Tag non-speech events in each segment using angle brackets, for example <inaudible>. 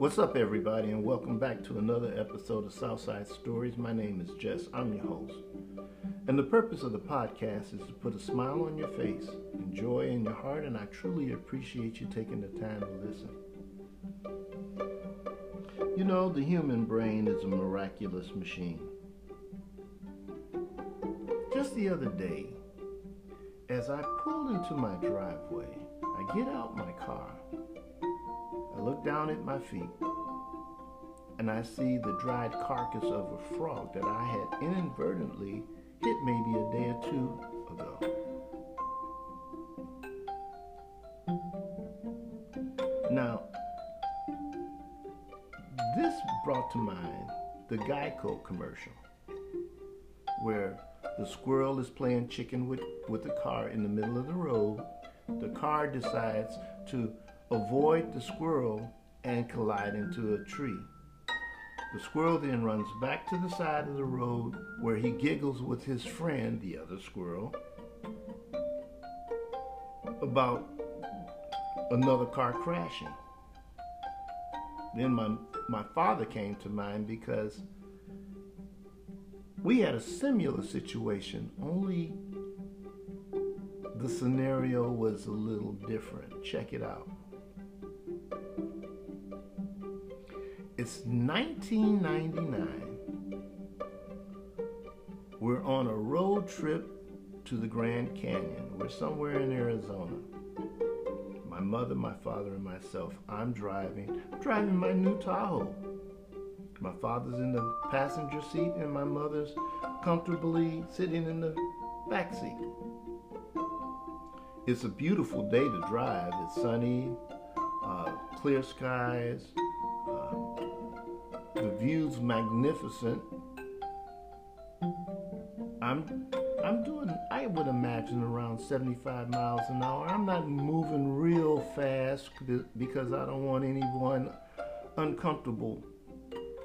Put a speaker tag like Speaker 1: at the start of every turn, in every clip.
Speaker 1: What's up, everybody, and welcome back to another episode of Southside Stories. My name is Jess, I'm your host. And the purpose of the podcast is to put a smile on your face and joy in your heart, and I truly appreciate you taking the time to listen. You know, the human brain is a miraculous machine. Just the other day, as I pulled into my driveway, I get out my car I look down at my feet and I see the dried carcass of a frog that I had inadvertently hit maybe a day or two ago. Now, this brought to mind the Geico commercial where the squirrel is playing chicken with, with the car in the middle of the road. The car decides to avoid the squirrel and collide into a tree. The squirrel then runs back to the side of the road where he giggles with his friend, the other squirrel, about another car crashing. Then my, my father came to mind because we had a similar situation, only the scenario was a little different. Check it out. It's 1999. We're on a road trip to the Grand Canyon. We're somewhere in Arizona. My mother, my father, and myself. I'm driving. I'm driving my new Tahoe. My father's in the passenger seat, and my mother's comfortably sitting in the back seat. It's a beautiful day to drive. It's sunny, uh, clear skies, the view's magnificent. I'm I'm doing I would imagine around 75 miles an hour. I'm not moving real fast because I don't want anyone uncomfortable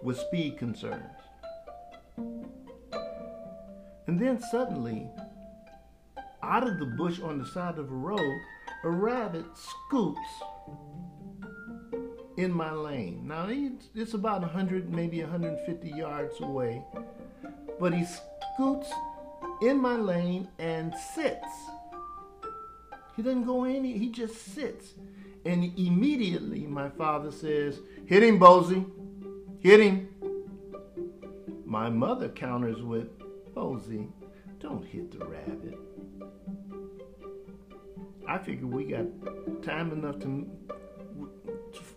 Speaker 1: with speed concerns. And then suddenly, out of the bush on the side of the road, a rabbit scoops in my lane. Now it's about 100, maybe 150 yards away, but he scoots in my lane and sits. He doesn't go any, he just sits. And immediately my father says, Hit him, Bozy. Hit him. My mother counters with, Bozy, don't hit the rabbit. I figure we got time enough to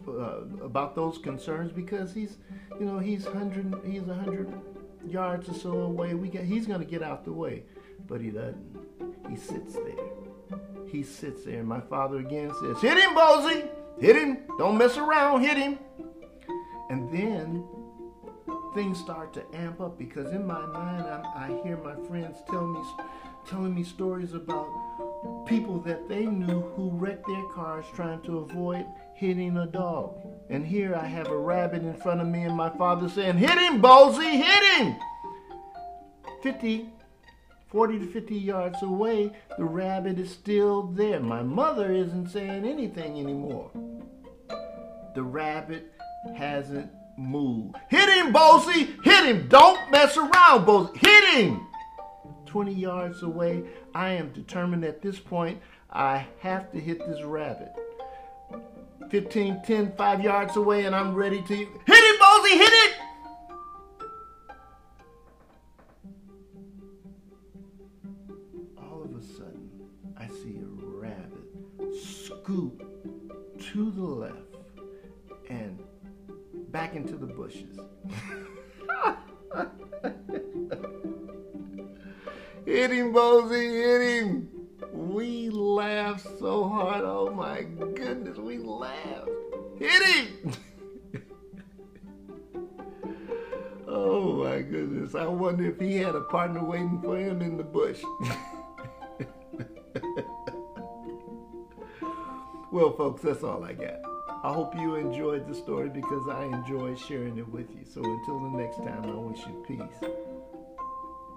Speaker 1: uh, about those concerns because he's, you know, he's hundred, he's a hundred yards or so away. We get, he's going to get out the way, but he doesn't. He sits there. He sits there, and my father again says, "Hit him, Bozy! Hit him! Don't mess around! Hit him!" And then things start to amp up because in my mind I, I hear my friends tell me, telling me stories about people that they knew who wrecked their cars trying to avoid hitting a dog. And here I have a rabbit in front of me, and my father saying, Hit him, Bozy, hit him! 50, 40 to 50 yards away, the rabbit is still there. My mother isn't saying anything anymore. The rabbit hasn't moved. Hit him, Bozy! Hit him! Don't mess around, Bozy! Hit him! 20 yards away, I am determined at this point I have to hit this rabbit. 15, 10, 5 yards away, and I'm ready to hit it, Bozy, hit it! All of a sudden, I see a rabbit scoop to the left and back into the bushes. <laughs> hit him, Bozy, hit him! We laughed so hard. Oh my goodness, we laughed. Hit him! <laughs> oh my goodness. I wonder if he had a partner waiting for him in the bush. <laughs> well, folks, that's all I got. I hope you enjoyed the story because I enjoyed sharing it with you. So until the next time, I wish you peace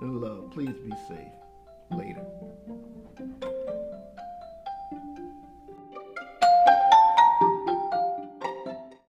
Speaker 1: and love. Please be safe. Later.